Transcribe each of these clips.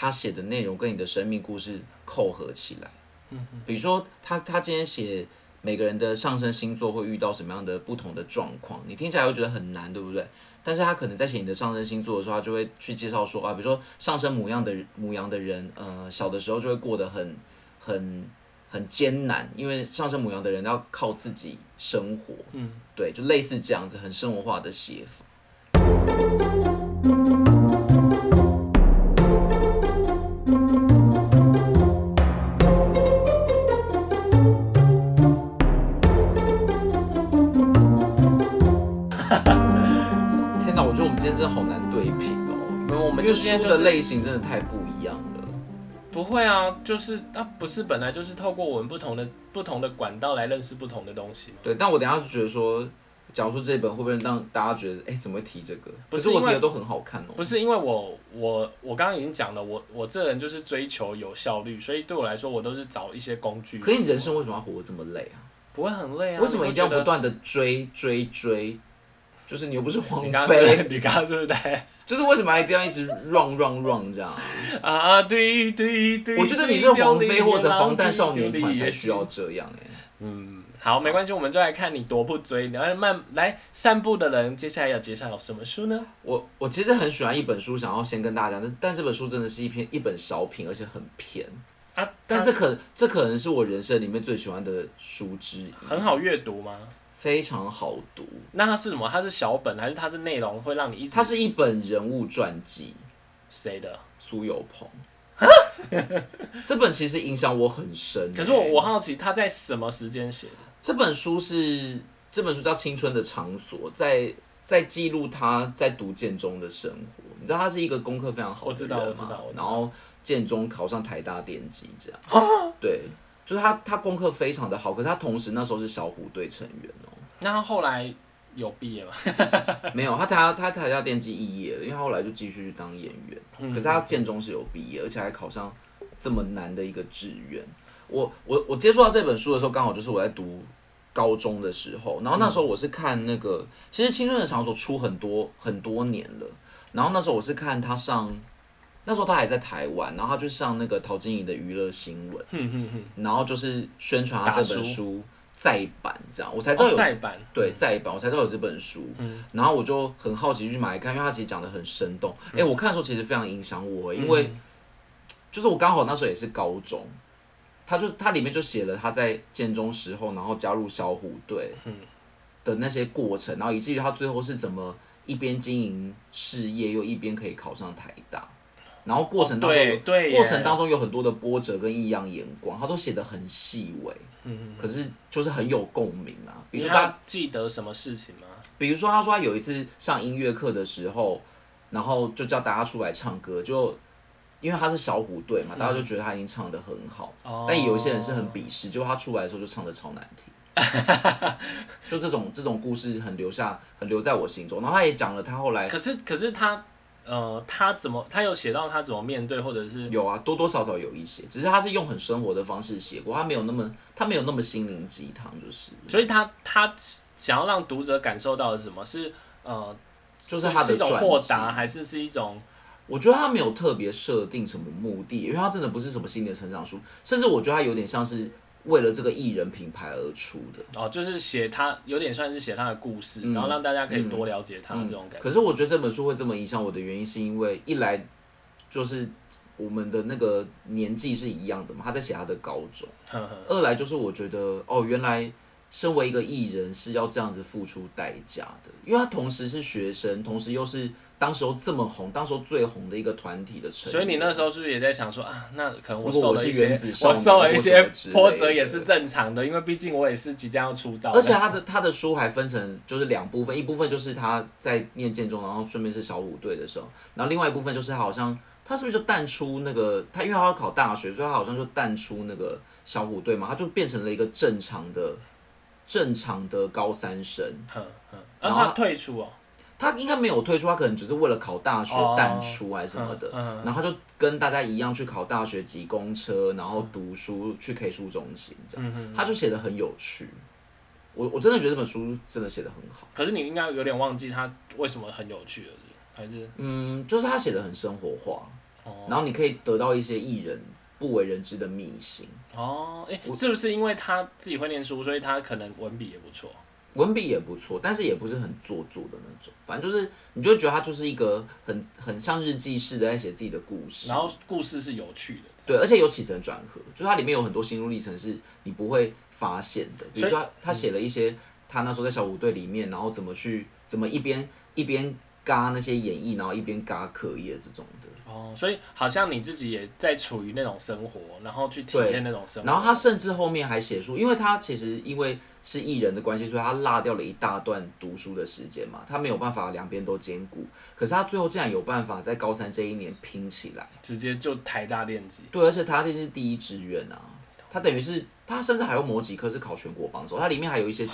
他写的内容跟你的生命故事扣合起来。嗯比如说他他今天写每个人的上升星座会遇到什么样的不同的状况，你听起来会觉得很难，对不对？但是他可能在写你的上升星座的时候，他就会去介绍说啊，比如说上升母羊的母羊的人，呃，小的时候就会过得很很很艰难，因为上升母羊的人要靠自己生活，嗯，对，就类似这样子很生活化的写法。好难对评哦，因为，书的类型真的太不一样了。不会啊，就是啊，不是本来就是透过我们不同的不同的管道来认识不同的东西吗？对，但我等下就觉得说，假如说这本会不会让大家觉得，哎、怎么会提这个？不是是我提的都很好看哦。不是因为我我我刚刚已经讲了，我我这人就是追求有效率，所以对我来说，我都是找一些工具。可是你人生为什么要活得这么累啊？不会很累啊？为什么一定要不？断的追追追？就是你又不是黄你刚刚是不飞，是你刚刚对不对？就是为什么一定要一直 run run run 这样？啊，对对对，我觉得你是皇妃或者防弹少年团才需要。这样哎、嗯，好，没关系，我们就来看你多不追。然后慢来散步的人，接下来要介绍什么书呢？我我其实很喜欢一本书，想要先跟大家讲，但但这本书真的是一篇一本小品，而且很偏。啊，但这可这可能是我人生里面最喜欢的书之一，很好阅读吗？非常好读。那它是什么？它是小本还是它是内容会让你一直？它是一本人物传记，谁的？苏有朋。这本其实影响我很深欸、可是我我好奇他在什么时间写的？这本书是这本书叫《青春的场所》，在在记录他在读建中的生活。你知道他是一个功课非常好的我知道我知道我知道然后建中考上台大电机这样。对，就是他他功课非常的好，可是他同时那时候是小虎队成员哦、那他后来有毕业吗？没有，他台他台大电机肄业了，因为他后来就继续去当演员。嗯可是他建中是有毕业，而且还考上这么难的一个志愿。我我我接触到这本书的时候，刚好就是我在读高中的时候，然后那时候我是看那个，其实《青春的场所》出很多很多年了，然后那时候我是看他上，那时候他还在台湾，然后他就上那个陶晶莹的娱乐新闻，然后就是宣传他这本书书再版这样，我才知道有哦再版。对，再版，我才知道有这本书，然后我就很好奇去买来看，因为他其实讲的很生动。哎、我看的时候其实非常影响我，因为就是我刚好那时候也是高中，他就他里面就写了他在建中时候，然后加入小虎队的那些过程，然后以至于他最后是怎么一边经营事业，又一边可以考上台大。然后过程当中、哦对对过程当中有很多的波折跟异样眼光，他都写的很细微，嗯，可是就是很有共鸣啊。比如说他记得什么事情吗？比如说，他说他有一次上音乐课的时候，然后就叫大家出来唱歌，就因为他是小虎队嘛，大家就觉得他已经唱的很好，哦但有一些人是很鄙视，结果他出来的时候就唱的超难听。就这种这种故事很留下，很留在我心中。然后他也讲了他后来可是可是他呃，他怎么他有写到他怎么面对，或者是有啊，多多少少有一些，只是他是用很生活的方式写过，他没有那么他没有那么心灵鸡汤，就是所以他他想要让读者感受到的是什么？是呃，就是他的是一种传豁达，还是是一种我觉得他没有特别设定什么目的，因为他真的不是什么心理成长书，甚至我觉得他有点像是为了这个艺人品牌而出的。哦，就是写他有点算是写他的故事，嗯然后让大家可以多了解他嗯这种感觉。可是我觉得这本书会这么影响我的原因，是因为一来就是我们的那个年纪是一样的嘛，他在写他的高中；二来就是我觉得哦，原来身为一个艺人是要这样子付出代价的，因为他同时是学生，同时又是当时候这么红，当时候最红的一个团体的成员。所以你那时候是不是也在想说啊，那可能我受了一些原子我年受了一些波折也是正常的，因为毕竟我也是即将要出道。而且他的他的书还分成就是两部分，一部分就是他在念建中，然后顺便是小虎队的时候，然后另外一部分就是他好像他是不是就淡出那个他，因为他要考大学，所以他好像就淡出那个小虎队嘛，他就变成了一个正常的正常的高三生。嗯嗯，然后然后他退出哦，他应该没有退出，他可能只是为了考大学哦淡出还是什么的，然后他就跟大家一样去考大学，挤公车，然后读书，去 K 书中心这样，嗯他就写的很有趣。我我真的觉得这本书真的写的很好。可是你应该有点忘记他为什么很有趣了，还是嗯，就是他写的很生活化，然后你可以得到一些艺人不为人知的秘辛。哦，哎、是不是因为他自己会念书，所以他可能文笔也不错？文笔也不错，但是也不是很做作的那种，反正就是你就会觉得他就是一个很很像日记式的在写自己的故事，然后故事是有趣的。对，而且有起承转合，就是它里面有很多心路历程是你不会发现的，比如说他他写了一些他那时候在小虎队里面，然后怎么去怎么一边一边嘎那些演绎，然后一边嘎课业这种的。哦，所以好像你自己也在处于那种生活，然后去体验那种生活。然后他甚至后面还写书，因为他其实因为是艺人的关系，所以他落掉了一大段读书的时间嘛，他没有办法两边都兼顾。可是他最后竟然有办法在高三这一年拼起来，直接就台大电机。对，而且台大电机是第一志愿啊，他等于是他甚至还有某几科是考全国榜首，他里面还有一些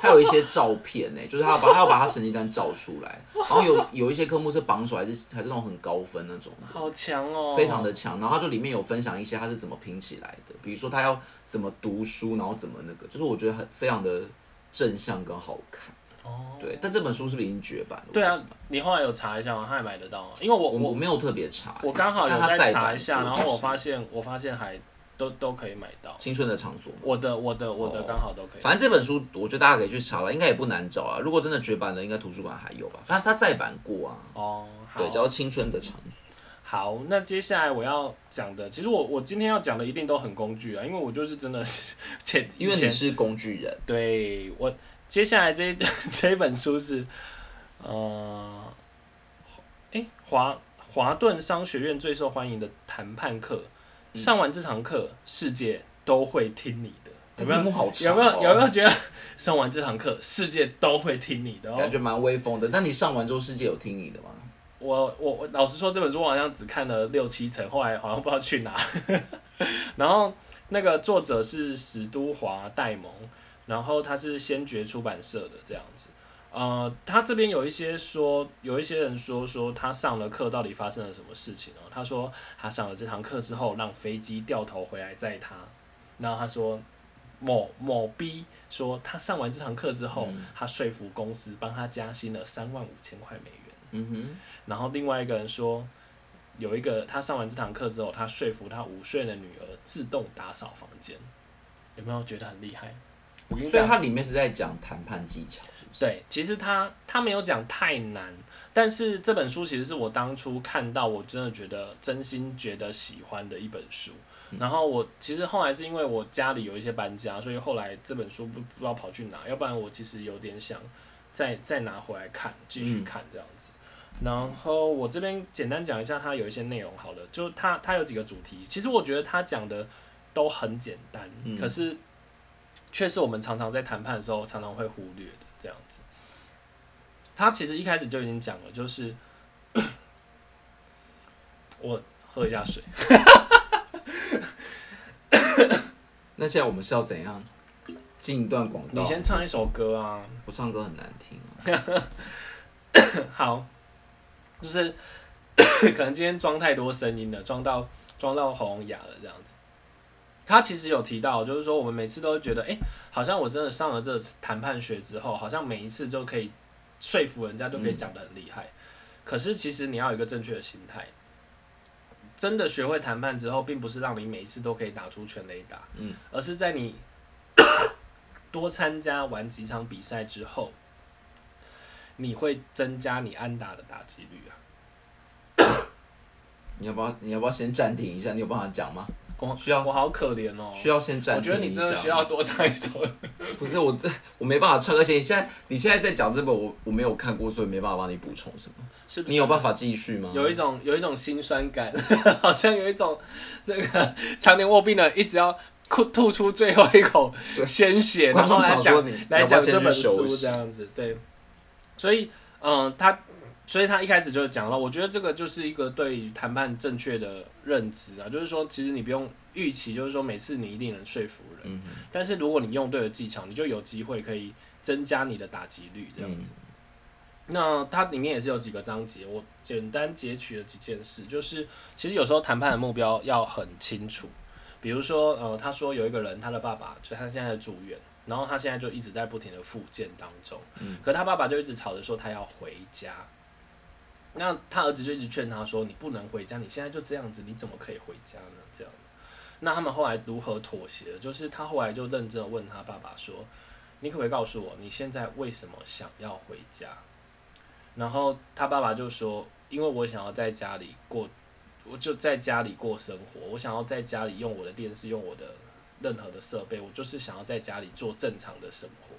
还有一些照片呢、就是他要把他要把他成绩单照出来，然后有有一些科目是榜首还是还是那种很高分那种。好强哦！非常的强，然后他就里面有分享一些他是怎么拼起来的，比如说他要怎么读书，然后怎么那个，就是我觉得很非常的正向跟好看。哦，对，但这本书是不是已经绝版了？对啊你后来有查一下吗？他还买得到吗？因为我我没有特别查，我刚好有在再查一下，然后我发现我发现还都都可以买到。青春的场所嘛。我的我的我的哦刚好都可以。反正这本书，我觉得大家可以去查了，应该也不难找啊。如果真的绝版了，应该图书馆还有吧？反正它再版过啊。哦，对，叫做《青春的场所好，那接下来我要讲的，其实我我今天要讲的一定都很工具啊，因为我就是真的是 前》，因为你是工具人。对我接下来这一 这一本书是，呃，诶，华华顿商学院最受欢迎的谈判课，嗯上完这堂课，世界都会听你的。有没有有没有哦，有没有觉得 上完这堂课，世界都会听你的哦？感觉蛮威风的？那你上完之后，世界有听你的吗？我我我老实说，这本书我好像只看了六七层，后来好像不知道去哪。然后那个作者是史都华戴蒙，然后他是先觉出版社的这样子。呃，他这边有一些说，有一些人说说他上了课到底发生了什么事情哦。他说他上了这堂课之后，让飞机掉头回来载他。然后他说某某 B 说他上完这堂课之后，他说服公司帮他加薪了三万五千块美元。嗯哼，然后另外一个人说，有一个他上完这堂课之后，他说服他五岁的女儿自动打扫房间，有没有觉得很厉害？所以它里面是在讲谈判技巧？对，其实他他没有讲太难，但是这本书其实是我当初看到，我真的觉得真心觉得喜欢的一本书。然后我其实后来是因为我家里有一些搬家，所以后来这本书不不知道跑去哪，要不然我其实有点想再再拿回来看，继续看这样子。然后我这边简单讲一下它有一些内容好了，就它它有几个主题，其实我觉得它讲的都很简单，嗯可是却是我们常常在谈判的时候常常会忽略的这样子。他其实一开始就已经讲了，就是 我喝一下水。那现在我们是要怎样进一段广告？你先唱一首歌啊。我唱歌很难听啊。好，就是可能今天装太多声音了，装到装到喉咙哑了这样子。他其实有提到，就是说我们每次都会觉得，哎、好像我真的上了这谈判学之后，好像每一次就可以说服人家，就可以讲得很厉害。可是其实你要有一个正确的心态，真的学会谈判之后，并不是让你每一次都可以打出全垒打，嗯而是在你 多参加完几场比赛之后，你会增加你安打的打击率啊。你要不要？你要不要先暂停一下？你有办法讲吗？我需要我好可怜哦。需要先暂我觉停。得你真的需要多唱一首。不是我这我没办法唱，而且你现在你现在在讲这本我我没有看过，所以没办法帮你补充什么。是不是？你有办法继续吗？有一种有一种心酸感，好像有一种这个 常年卧病的一直要吐吐出最后一口鲜血，然观众后来讲想说你来要不要讲这本去休息书这样子，对。所以，嗯、他所以他一开始就讲了，我觉得这个就是一个对于谈判正确的认知啊，就是说，其实你不用预期，就是说每次你一定能说服人，嗯。但是如果你用对了技巧，你就有机会可以增加你的打击率这样子。嗯。那它里面也是有几个章节，我简单截取了几件事，就是其实有时候谈判的目标要很清楚，比如说呃，他说有一个人他的爸爸就他现在住院，然后他现在就一直在不停的复健当中，嗯。可他爸爸就一直吵着说他要回家，那他儿子就一直劝他说：“你不能回家，你现在就这样子，你怎么可以回家呢？”这样。那他们后来如何妥协？就是他后来就认真问他爸爸说：“你可不可以告诉我，你现在为什么想要回家？”然后他爸爸就说：“因为我想要在家里过，我就在家里过生活。我想要在家里用我的电视，用我的任何的设备，我就是想要在家里做正常的生活。”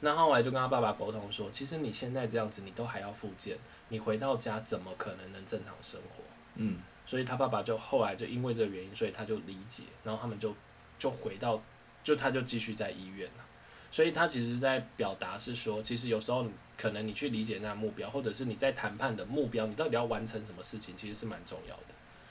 那后来就跟他爸爸沟通说：“其实你现在这样子，你都还要复健。”你回到家怎么可能能正常生活？嗯，所以他爸爸就后来就因为这个原因，所以他就理解，然后他们就就回到，就他就继续在医院了。所以他其实在表达是说，其实有时候可能你去理解那目标，或者是你在谈判的目标，你到底要完成什么事情，其实是蛮重要的。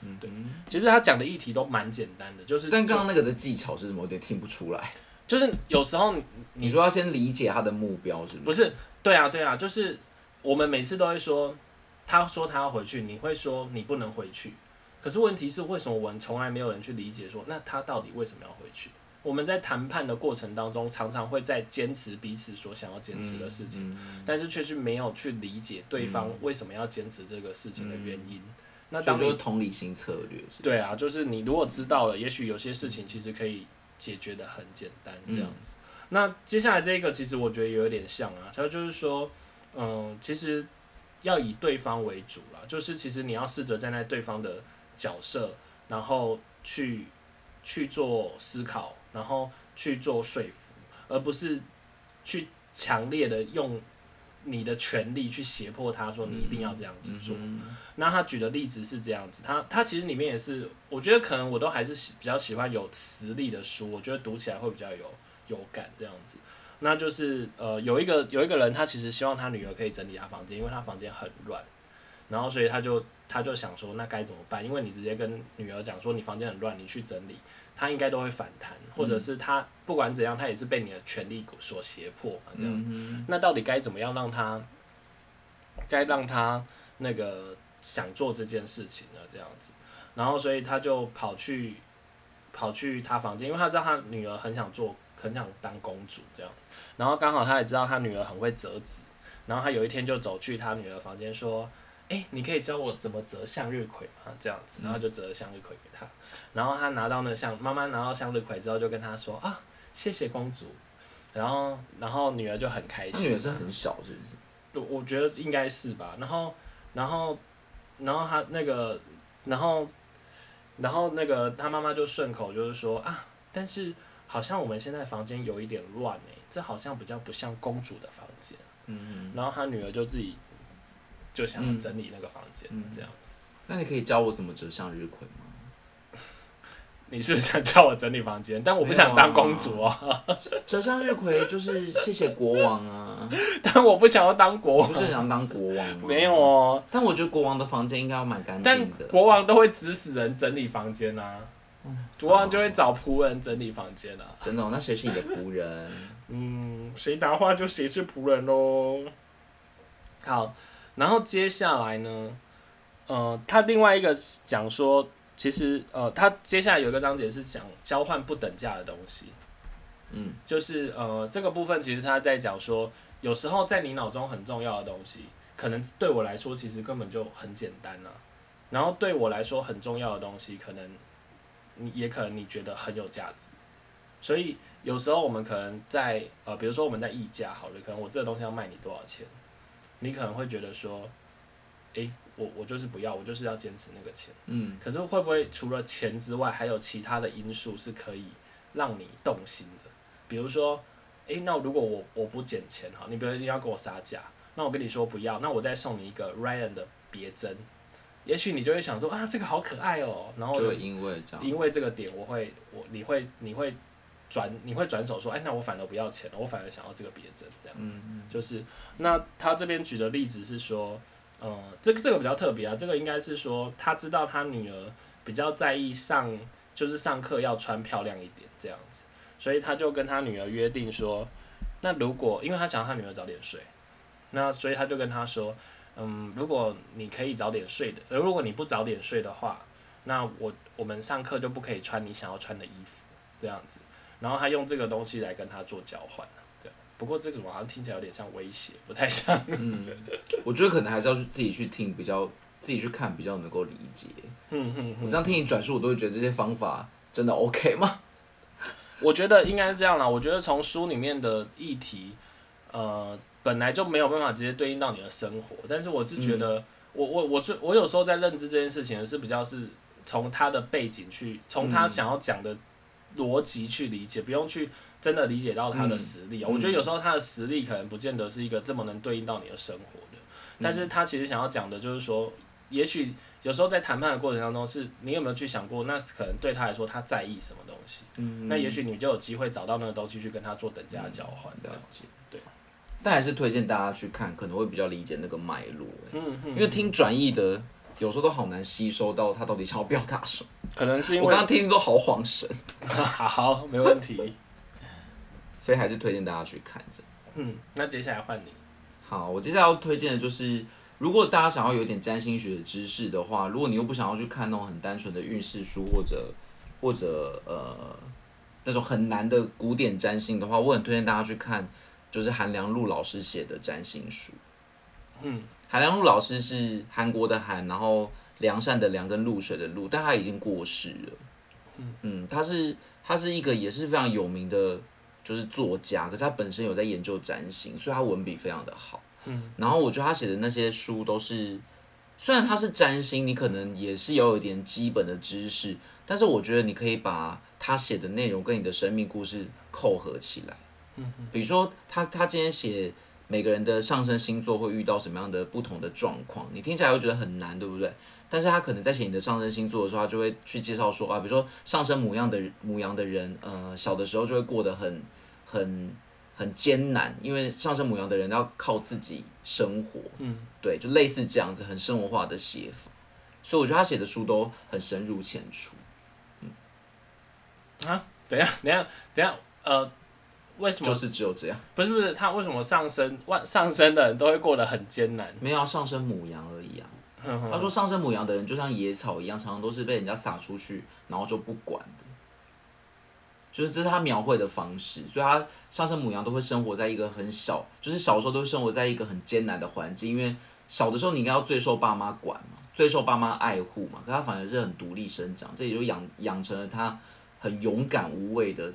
嗯，对。其实他讲的议题都蛮简单的，就是。但刚刚那个的技巧是什么？有点听不出来。就是有时候你说要先理解他的目标是不是？不是，对啊，对啊，就是。我们每次都会说，他说他要回去，你会说你不能回去。可是问题是，为什么我们从来没有人去理解说，那他到底为什么要回去？我们在谈判的过程当中，常常会在坚持彼此所想要坚持的事情，但是却是没有去理解对方为什么要坚持这个事情的原因。那当做同理心策略是？对啊，就是你如果知道了，也许有些事情其实可以解决的很简单这样子。那接下来这个，其实我觉得有点像啊，他就是说。嗯，其实要以对方为主啦，就是其实你要试着站在对方的角色，然后去去做思考，然后去做说服，而不是去强烈的用你的权利去胁迫他说你一定要这样子做。那他举的例子是这样子，他他其实里面也是，我觉得可能我都还是喜比较喜欢有实力的书，我觉得读起来会比较有有感这样子。那就是呃，有一个有一个人，他其实希望他女儿可以整理他房间，因为他房间很乱，然后所以他就他就想说，那该怎么办？因为你直接跟女儿讲说你房间很乱，你去整理，他应该都会反弹，或者是他不管怎样，他也是被你的权力所胁迫嘛，这样。那到底该怎么样让他，该让他那个想做这件事情呢？这样子，然后所以他就跑去跑去他房间，因为他知道他女儿很想做，很想当公主这样。然后刚好他也知道他女儿很会折纸，然后他有一天就走去他女儿房间说：“哎，你可以教我怎么折向日葵吗？”这样子，然后就折了向日葵给他。然后他拿到那向妈妈拿到向日葵之后，就跟他说：“啊，谢谢公主。”然后，然后女儿就很开心。女儿是很小，是不是？我我觉得应该是吧。然后，然后，然后他那个，然后，然后那个他妈妈就顺口就是说：“啊，但是好像我们现在房间有一点乱哎。”这好像比较不像公主的房间，嗯嗯然后他女儿就自己就想整理那个房间，这样子。那你可以教我怎么折向日葵吗？你是不是想叫我整理房间？但我不想当公主啊。折向日葵就是谢谢国王啊。但我不想要当国王。不是想当国王吗？没有哦。但我觉得国王的房间应该要蛮干净的。国王都会指使人整理房间啊。国王就会找仆人整理房间啊。真的？那谁是你的仆人？嗯，谁答话就谁是仆人喽。好，然后接下来呢，呃，他另外一个讲说，其实呃，他接下来有一个章节是讲交换不等价的东西。嗯，就是呃，这个部分其实他在讲说，有时候在你脑中很重要的东西，可能对我来说其实根本就很简单啊。然后对我来说很重要的东西，可能你也可能你觉得很有价值，所以。有时候我们可能在呃，比如说我们在议价好了，可能我这个东西要卖你多少钱，你可能会觉得说，诶，我我就是不要，我就是要坚持那个钱。嗯。可是会不会除了钱之外，还有其他的因素是可以让你动心的？比如说，诶，那如果我我不减钱哈，你比如一定要跟我杀价，那我跟你说不要，那我再送你一个 Ryan 的别针，也许你就会想说啊，这个好可爱哦，然后就因为这样，因为这个点，我会我你会你会。转你会转手说，哎，那我反而不要钱了，我反而想要这个别针这样子，就是那他这边举的例子是说，呃，这个这个比较特别啊，这个应该是说他知道他女儿比较在意上，就是上课要穿漂亮一点这样子，所以他就跟他女儿约定说，那如果因为他想要他女儿早点睡，那所以他就跟他说，嗯，如果你可以早点睡的，而如果你不早点睡的话，那我我们上课就不可以穿你想要穿的衣服这样子。然后他用这个东西来跟他做交换，对，不过这个好像听起来有点像威胁，不太像。嗯，我觉得可能还是要去自己去听，比较自己去看比较能够理解。嗯嗯我这样听你转述，我都会觉得这些方法真的 OK 吗？我觉得应该是这样啦。我觉得从书里面的议题，呃，本来就没有办法直接对应到你的生活。但是我是觉得，我我我最我有时候在认知这件事情是比较是从他的背景去，从他想要讲的逻辑去理解，不用去真的理解到他的实力。我觉得有时候他的实力可能不见得是一个这么能对应到你的生活的，但是他其实想要讲的就是说，也许有时候在谈判的过程当中，是你有没有去想过，那可能对他来说他在意什么东西？嗯，那也许你就有机会找到那个东西去跟他做等价交换，这样子。对，但还是推荐大家去看，可能会比较理解那个脉络。嗯嗯，因为听转译的有时候都好难吸收到他到底想要表达什么。可能是因为我刚刚听都好恍神，好，没问题。所以还是推荐大家去看着。嗯，那接下来换你。好，我接下来要推荐的就是，如果大家想要有点占星学的知识的话，如果你又不想要去看那种很单纯的运势书或者或者呃那种很难的古典占星的话，我很推荐大家去看，就是韩良露老师写的占星书。嗯，韩良露老师是韩国的韩，然后良善的良跟露水的露，但他已经过世了。嗯，他是他是一个也是非常有名的，就是作家，可是他本身有在研究占星，所以他文笔非常的好。嗯，然后我觉得他写的那些书都是，虽然他是占星，你可能也是有一点基本的知识，但是我觉得你可以把他写的内容跟你的生命故事扣合起来。嗯，比如说他他今天写每个人的上升星座会遇到什么样的不同的状况，你听起来会觉得很难，对不对？但是他可能在写你的上升星座的时候，他就会去介绍说啊，比如说上升母羊的母羊的人，呃，小的时候就会过得很很很艰难，因为上升母羊的人要靠自己生活，嗯，对，就类似这样子很生活化的写法，所以我觉得他写的书都很深入浅出。嗯。啊，等一下，等一下，等一下，呃，为什么？就是只有这样，不是不是，他为什么上升万上升的人都会过得很艰难？没有要上升母羊而已啊。他说上升母羊的人就像野草一样，常常都是被人家撒出去，然后就不管的。就是这是他描绘的方式，所以他上升母羊都会生活在一个很小，就是小时候都生活在一个很艰难的环境，因为小的时候你应该要最受爸妈管嘛，最受爸妈爱护嘛，可他反而是很独立生长，这也就养养成了他很勇敢无畏的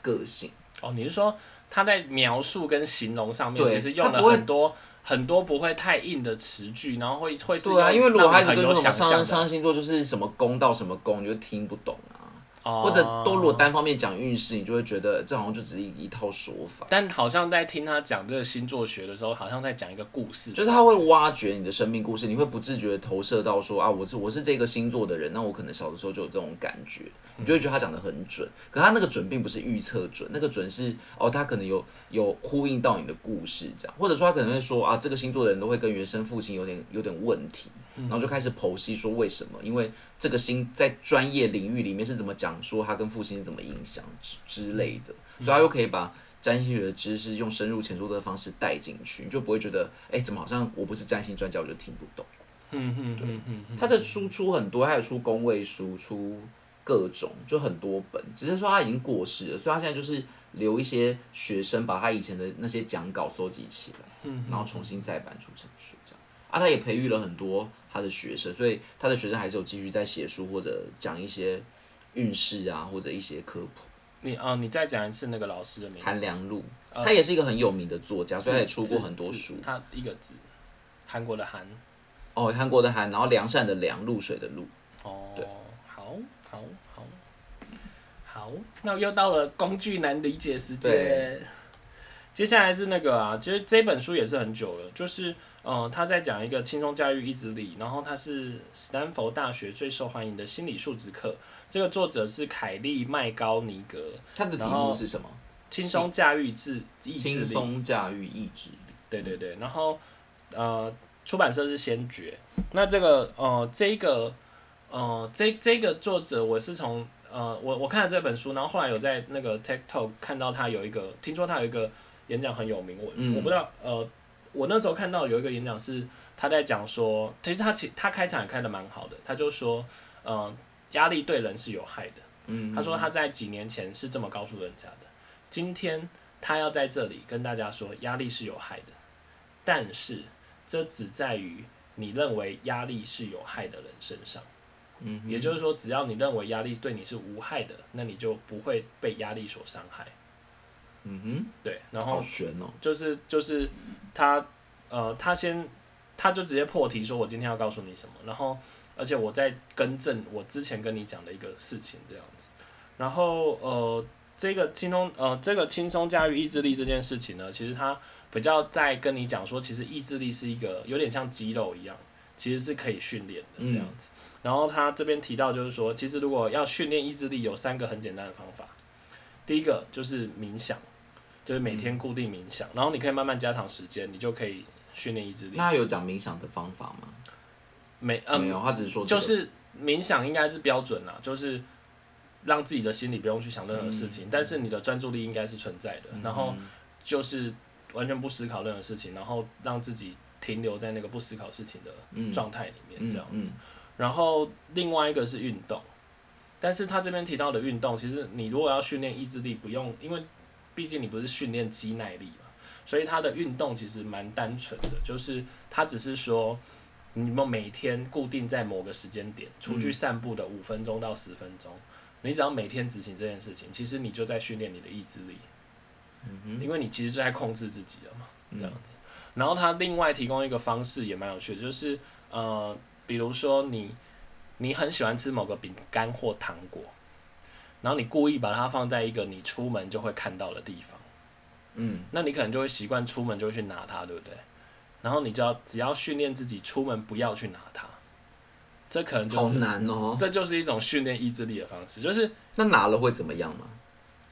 个性。哦，你是说他在描述跟形容上面，其实用了很多很多不会太硬的词句，然后会会是对啊，因为如果他让你很有一直跟说什么上上星座就是什么宫到什么宫，你就听不懂啊。哦或者都如果单方面讲运势，你就会觉得这好像就只是一一套说法。但好像在听他讲这个星座学的时候，好像在讲一个故事，就是他会挖掘你的生命故事，你会不自觉的投射到说啊，我是我是这个星座的人，那我可能小的时候就有这种感觉，你就会觉得他讲的很准。可他那个准并不是预测准，那个准是哦，他可能有有呼应到你的故事这样，或者说他可能会说啊，这个星座的人都会跟原生父亲有点有点问题，然后就开始剖析说为什么，因为这个星在专业领域里面是怎么讲说他跟父亲是怎么影响之之类的，所以他又可以把。占星学的知识用深入浅出的方式带进去，你就不会觉得，哎、怎么好像我不是占星专家，我就听不懂。嗯嗯对嗯嗯，他的输出很多，还有出工位书，出各种，就很多本。只是说他已经过世了，所以他现在就是留一些学生把他以前的那些讲稿收集起来，然后重新再版出成书这样。啊，他也培育了很多他的学生，所以他的学生还是有继续在写书或者讲一些运势啊，或者一些科普。你啊、你再讲一次那个老师的名字，韩良露，呃他也是一个很有名的作家，所以他也出过很多书。他一个字，韩国的韩。哦，韩国的韩，然后良善的良，露水的露。哦对，好，好，好，好，那又到了工具难理解时间对。接下来是那个啊，其实这本书也是很久了，就是呃，他在讲一个轻松驾驭意志力，然后他是斯坦福大学最受欢迎的心理素质课。这个作者是凯利麦高尼格，他的题目是什么？轻松驾驭自意志轻力。松驾驭意志力。对对对，然后呃，出版社是先觉。那这个呃，这个呃，这这个作者，我是从呃，我我看了这本书，然后后来有在那个 TikTok 看到他有一个，听说他有一个演讲很有名，我、嗯我不知道呃，我那时候看到有一个演讲是他在讲说，其实他其他开场也开的蛮好的，他就说呃，压力对人是有害的。嗯，他说他在几年前是这么告诉人家的，今天他要在这里跟大家说，压力是有害的，但是这只在于你认为压力是有害的人身上。嗯也就是说，只要你认为压力对你是无害的，那你就不会被压力所伤害。嗯哼对，然，后好悬哦。就是就是他呃，他先他就直接破题说，我今天要告诉你什么，然后而且我在更正我之前跟你讲的一个事情这样子。然后呃，这个轻松呃这个轻松驾驭意志力这件事情呢，其实他比较在跟你讲说，其实意志力是一个有点像肌肉一样，其实是可以训练的这样子。然后他这边提到就是说，其实如果要训练意志力，有三个很简单的方法。第一个就是冥想，就是每天固定冥想，然后你可以慢慢加长时间，你就可以训练意志力。那有讲冥想的方法吗？没嗯没有，他只是说这个就是冥想应该是标准啦，就是让自己的心里不用去想任何事情，但是你的专注力应该是存在的，然后就是完全不思考任何事情，然后让自己停留在那个不思考事情的嗯状态里面这样子。嗯然后另外一个是运动，但是他这边提到的运动，其实你如果要训练意志力，不用，因为毕竟你不是训练肌耐力嘛，所以它的运动其实蛮单纯的，就是它只是说，你们每天固定在某个时间点出去散步的五分钟到十分钟，你只要每天执行这件事情，其实你就在训练你的意志力，嗯因为你其实就在控制自己了嘛，这样子。然后他另外提供一个方式也蛮有趣的，就是呃。比如说你，你很喜欢吃某个饼干或糖果，然后你故意把它放在一个你出门就会看到的地方，嗯，那你可能就会习惯出门就会去拿它，对不对？然后你就要只要训练自己出门不要去拿它，这可能就好是难哦。这就是一种训练意志力的方式，就是那拿了会怎么样吗？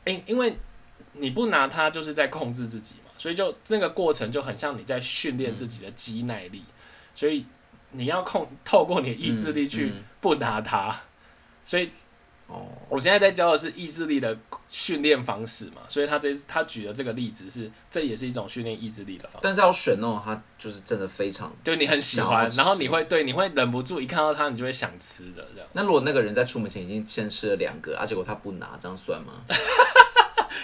因因为你不拿它就是在控制自己嘛，所以就这个过程就很像你在训练自己的肌耐力，所以。你要控透过你的意志力去不拿它，所以，哦，我现在在教的是意志力的训练方式嘛，所以他这他举的这个例子是，这也是一种训练意志力的方式。但是要选那种他就是真的非常，就你很喜欢，然后你会对你会忍不住一看到他，你就会想吃的这样。那如果那个人在出门前已经先吃了两个，啊，结果他不拿，这样算吗？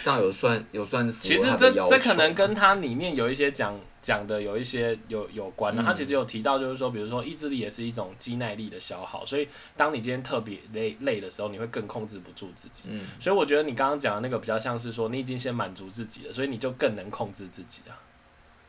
这样有算有算符其实这这可能跟他里面有一些讲讲的有一些有有关的。他其实有提到，就是说，比如说意志力也是一种肌耐力的消耗，所以当你今天特别累累的时候，你会更控制不住自己。嗯，所以我觉得你刚刚讲的那个比较像是说，你已经先满足自己了，所以你就更能控制自己啊。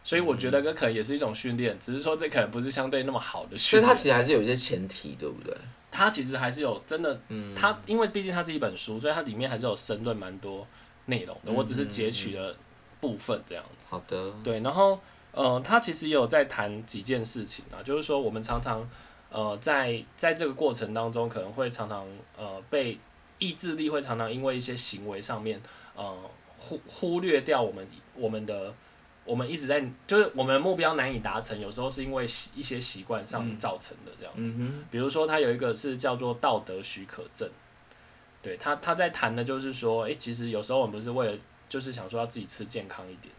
所以我觉得这可能也是一种训练，只是说这可能不是相对那么好的训练。所以它其实还是有一些前提，对不对？它其实还是有真的，嗯它因为毕竟它是一本书，所以它里面还是有深论蛮多内容的。我只是截取了部分这样子。好的，对，然后呃，他其实也有在谈几件事情啊，就是说我们常常呃在在这个过程当中，可能会常常呃被意志力会常常因为一些行为上面呃忽忽略掉我们我们的我们一直在就是我们的目标难以达成，有时候是因为习一些习惯上造成的这样子。嗯比如说，他有一个是叫做道德许可证，对他他在谈的就是说，诶，其实有时候我们不是为了就是想说要自己吃健康一点，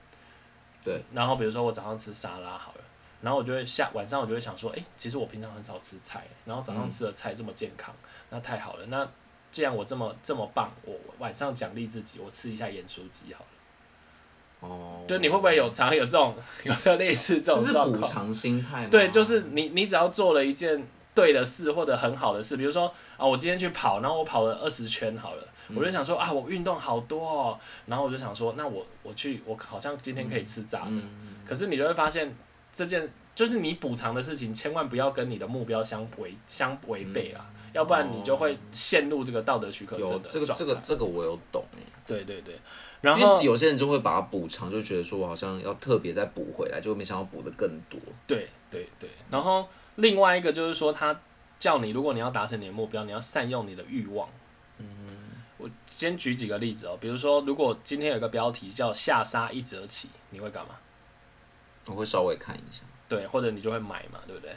对，然后比如说我早上吃沙拉好了，然后我就会下晚上我就会想说，哎，其实我平常很少吃菜，然后早上吃的菜这么健康，那太好了，那既然我这么这么棒，我晚上奖励自己，我吃一下盐酥鸡好了。哦，就你会不会有常有这种 有这类似这这是种状况？补偿心态吗？对，就是你，你只要做了一件对的事或者很好的事，比如说啊，我今天去跑，然后我跑了二十圈好了，我就想说啊，我运动好多哦，然后我就想说，那我我去，我好像今天可以吃炸的，嗯，可是你就会发现这件就是你补偿的事情，千万不要跟你的目标相违相违背啦，要不然你就会陷入这个道德许可有证的这个。这个这个我有懂哎。对对对，然后有些人就会把它补偿，就觉得说我好像要特别再补回来，就没想到补的更多。对对对，然后另外一个就是说，他叫你，如果你要达成你的目标，你要善用你的欲望。嗯，我先举几个例子哦，比如说，如果今天有个标题叫“下杀一折起”，你会干嘛？我会稍微看一下，对，或者你就会买嘛，对不对？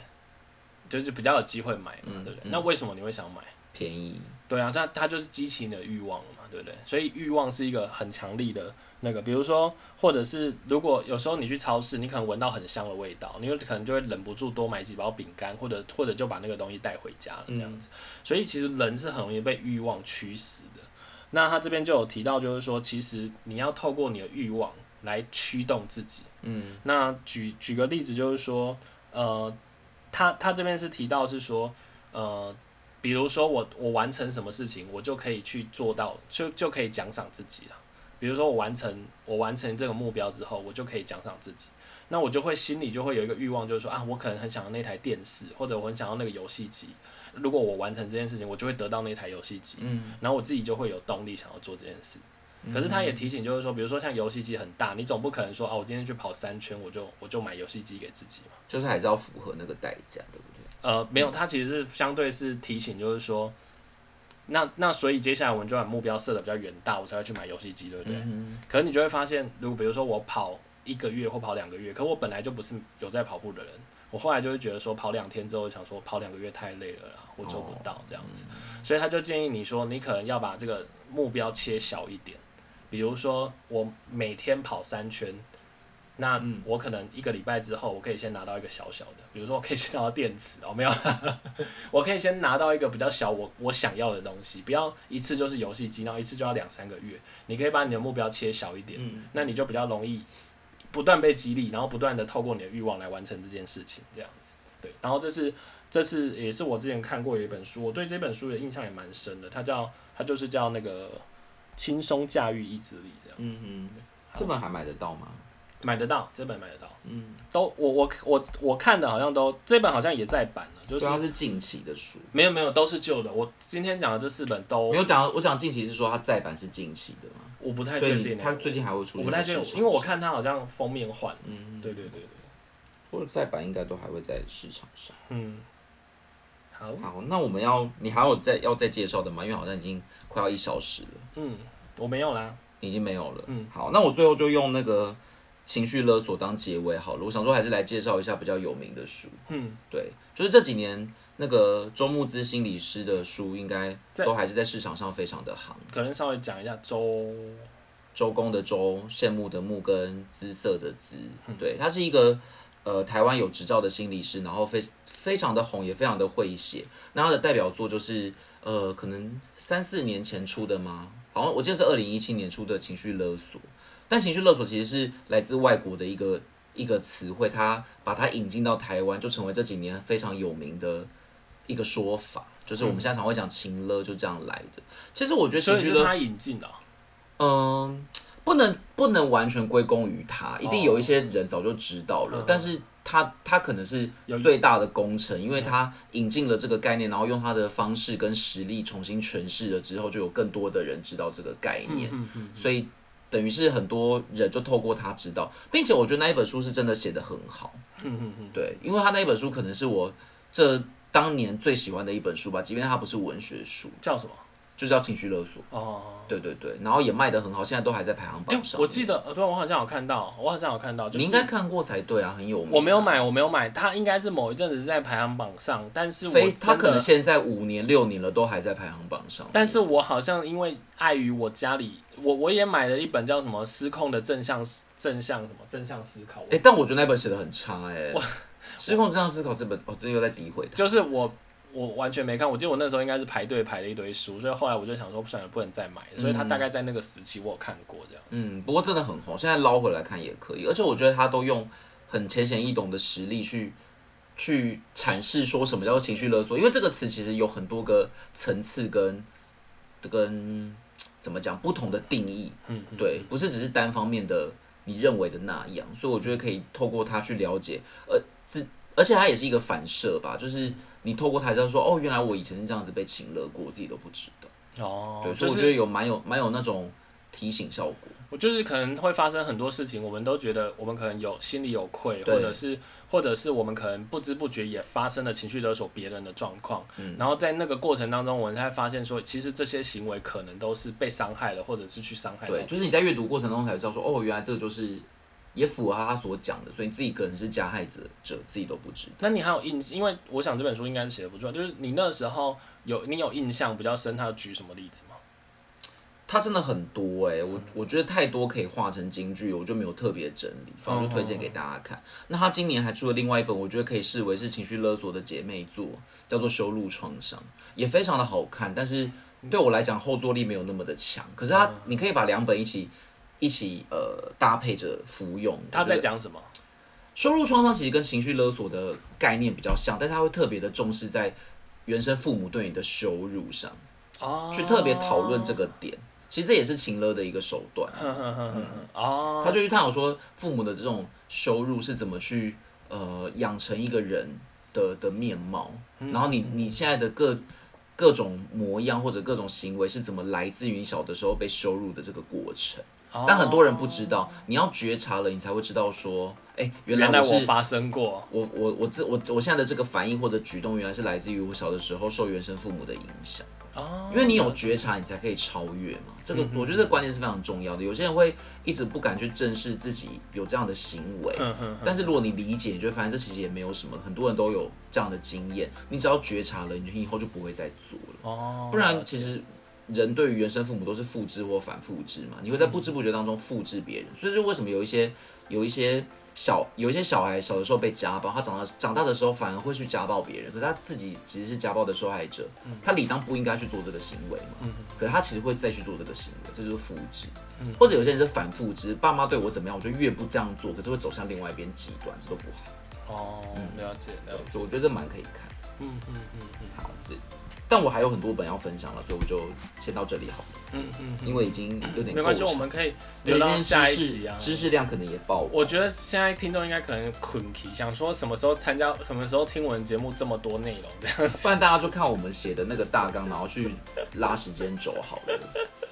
就是比较有机会买嘛，嗯对不对？嗯那为什么你会想买？便宜。对啊，它它就是激起你的欲望了嘛，对不对？所以欲望是一个很强力的那个，比如说，或者是如果有时候你去超市，你可能闻到很香的味道，你有可能就会忍不住多买几包饼干，或者或者就把那个东西带回家了这样子。所以其实人是很容易被欲望驱使的。那他这边就有提到，就是说，其实你要透过你的欲望来驱动自己。嗯，那举举个例子，就是说，呃，他他这边是提到是说，呃，比如说我我完成什么事情，我就可以去做到，就就可以奖赏自己了。比如说我完成我完成这个目标之后，我就可以奖赏自己。那我就会心里就会有一个欲望，就是说啊，我可能很想要那台电视，或者我很想要那个游戏机。如果我完成这件事情，我就会得到那台游戏机，嗯，然后我自己就会有动力想要做这件事。可是他也提醒，就是说，比如说像游戏机很大，你总不可能说啊，我今天去跑三圈，我就我就买游戏机给自己嘛。就是还是要符合那个代价，对不对？呃，没有，他其实是相对是提醒，就是说，那那所以接下来我们就把目标设的比较远大，我才会去买游戏机，对不对？嗯可是你就会发现，如果比如说我跑一个月或跑两个月，可我本来就不是有在跑步的人，我后来就会觉得说跑两天之后，想说跑两个月太累了啦，我做不到这样子，所以他就建议你说，你可能要把这个目标切小一点，比如说我每天跑三圈。那我可能一个礼拜之后，我可以先拿到一个小小的，比如说我可以先拿到电池哦，没有，我可以先拿到一个比较小我我想要的东西，不要一次就是游戏机，然后一次就要两三个月。你可以把你的目标切小一点，嗯那你就比较容易不断被激励，然后不断的透过你的欲望来完成这件事情，这样子。对，然后这是这是也是我之前看过有一本书，我对这本书的印象也蛮深的，它叫它就是叫那个轻松驾驭意志力这样子。嗯嗯，这本还买得到吗？买得到，这本买得到，嗯，都我我我我看的好像都这本好像也在版了，就是它是近期的书，没有没有都是旧的。我今天讲的这四本都没有讲，我讲近期是说它再版是近期的嘛，我不太确定欸，它最近还会出现我不太确定，因为我，看它好像封面换了。嗯，对对对对，或者再版应该都还会在市场上。嗯，好，好，那我们要你还有再要再介绍的吗？因为好像已经快要一小时了，嗯，我没有啦，已经没有了。嗯，好，那我最后就用那个情绪勒索当结尾好了。我想说还是来介绍一下比较有名的书。嗯，对，就是这几年那个周牧之心理师的书，应该都还是在市场上非常的行。可能稍微讲一下周，周公的周，羡慕的慕跟姿色的姿，嗯对，他是一个呃台湾有执照的心理师，然后非非常的红，也非常的会写。那他的代表作就是呃可能三四年前出的吗？好像我记得是二零一七年出的《情绪勒索》，但情绪勒索其实是来自外国的一个一个词汇，他把它引进到台湾，就成为这几年非常有名的一个说法。就是我们现在常会讲情勒，就这样来的。其实我觉得情绪勒他引进的哦、嗯，不能不能完全归功于他，一定有一些人早就知道了，嗯但是他他可能是最大的功臣，因为他引进了这个概念，然后用他的方式跟实力重新诠释了之后，就有更多的人知道这个概念，嗯嗯。所以等于是很多人就透过他知道，并且我觉得那一本书是真的写得很好，嗯嗯嗯，对，因为他那一本书可能是我这当年最喜欢的一本书吧，即便它不是文学书，叫什么？就叫情绪勒索。哦，对对对，然后也卖得很好，现在都还在排行哎、榜上。我记得，呃对，我好像有看到，我好像有看到，就是你应该看过才对啊，很有名啊。我没有买，我没有买，它应该是某一阵子在排行榜上，但是我非真他可能，现在五年六年了，都还在排行榜上。但是我好像因为碍于我家里，我我也买了一本叫什么《失控的正向正向什么正向思考》，哎、但我觉得那本写的很差哎、失控正向思考这本，哦，这又在诋毁他。就是我我完全没看，我记得我那时候应该是排队排了一堆书，所以后来我就想说，算了，不能再买了，所以它大概在那个时期我有看过这样。嗯，不过真的很红，现在捞回来看也可以。而且我觉得他都用很浅显易懂的实力去去阐释说什么叫做情绪勒索，因为这个词其实有很多个层次跟跟怎么讲不同的定义。嗯，嗯对，不是只是单方面的你认为的那样，所以我觉得可以透过它去了解，而，自而且它也是一个反射吧，就是你透过台上说，哦，原来我以前是这样子被情勒过，我自己都不知道。哦，对，所以我觉得有蛮有蛮有那种提醒效果。我就是可能会发生很多事情，我们都觉得我们可能有心里有愧，或者是或者是我们可能不知不觉也发生了情绪勒索别人的状况，嗯然后在那个过程当中，我们才发现说，其实这些行为可能都是被伤害了，或者是去伤害对，就是你在阅读过程中才知道说，哦，原来这就是也符合他所讲的，所以自己可能是加害者者，自己都不知道。那你还有印，因为我想这本书应该是写的不错，就是你那时候有你有印象比较深，他举什么例子吗？他真的很多哎、我我觉得太多可以画成京剧，我就没有特别整理，反正就推荐给大家看。那他今年还出了另外一本，我觉得可以视为是情绪勒索的姐妹作，叫做《修路创伤》，也非常的好看，但是对我来讲后坐力没有那么的强。可是他，你可以把两本一起一起呃搭配着服用。他在讲什么？收入创伤其实跟情绪勒索的概念比较像，但是他会特别的重视在原生父母对你的羞辱上，哦，去特别讨论这个点。其实这也是情勒的一个手段。哦，他就去探讨说父母的这种羞辱是怎么去呃养成一个人的的面貌，然后你你现在的各各种模样或者各种行为是怎么来自于你小的时候被羞辱的这个过程。但很多人不知道，你要觉察了，你才会知道说，哎，原来我发生过，我我我自我我现在的这个反应或者举动，原来是来自于我小的时候受原生父母的影响。哦，因为你有觉察，你才可以超越嘛。这个我觉得这个观念是非常重要的。有些人会一直不敢去正视自己有这样的行为，但是如果你理解，你就会发现这其实也没有什么，很多人都有这样的经验。你只要觉察了，你以后就不会再做了。哦，不然其实。人对于原生父母都是复制或反复制嘛，你会在不知不觉当中复制别人，所以就为什么有一些有一些小有一些小孩小的时候被家暴，他长大长大的时候反而会去家暴别人，可是他自己其实是家暴的受害者，他理当不应该去做这个行为嘛，可是他其实会再去做这个行为，这就是复制，或者有些人是反复制，爸妈对我怎么样，我就越不这样做，可是会走向另外一边极端，这都不好。哦，了解了解，我觉得蛮可以看。嗯嗯嗯嗯，好。但我还有很多本要分享了，所以我就先到这里好了。嗯嗯，因为已经有点没关系，我们可以留到下一集啊。知识量可能也爆。我觉得现在听众应该可能困题，想说什么时候参加，什么时候听我们节目这么多内容这样子。不然大家就看我们写的那个大纲，然后去拉时间轴好了。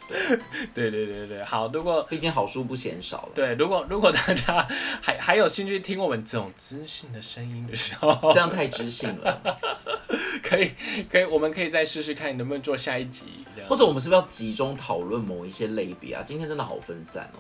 对对对对好，如果毕竟好书不嫌少了。对，如果如果大家还还有兴趣听我们这种知性的声音的时候，这样太知性了。可以，可以，我们可以再试试看，能不能做下一集，或者我们是不是要集中讨论某一些类别啊？今天真的好分散哦，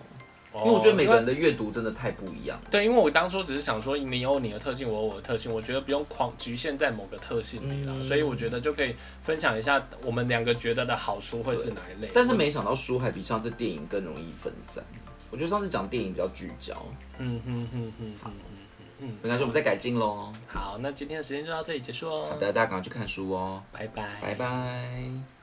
因为我觉得每个人的阅读真的太不一样。对，因为我当初只是想说，你有你的特性，我有我的特性，我觉得不用框局限在某个特性里了，所以我觉得就可以分享一下我们两个觉得的好书会是哪一类。但是没想到书还比上次电影更容易分散。我觉得上次讲电影比较聚焦。嗯嗯嗯嗯，好。嗯，没关系，我们再改进喽。好，那今天的时间就到这里结束哦。好的，大家赶快去看书哦。拜拜，拜拜。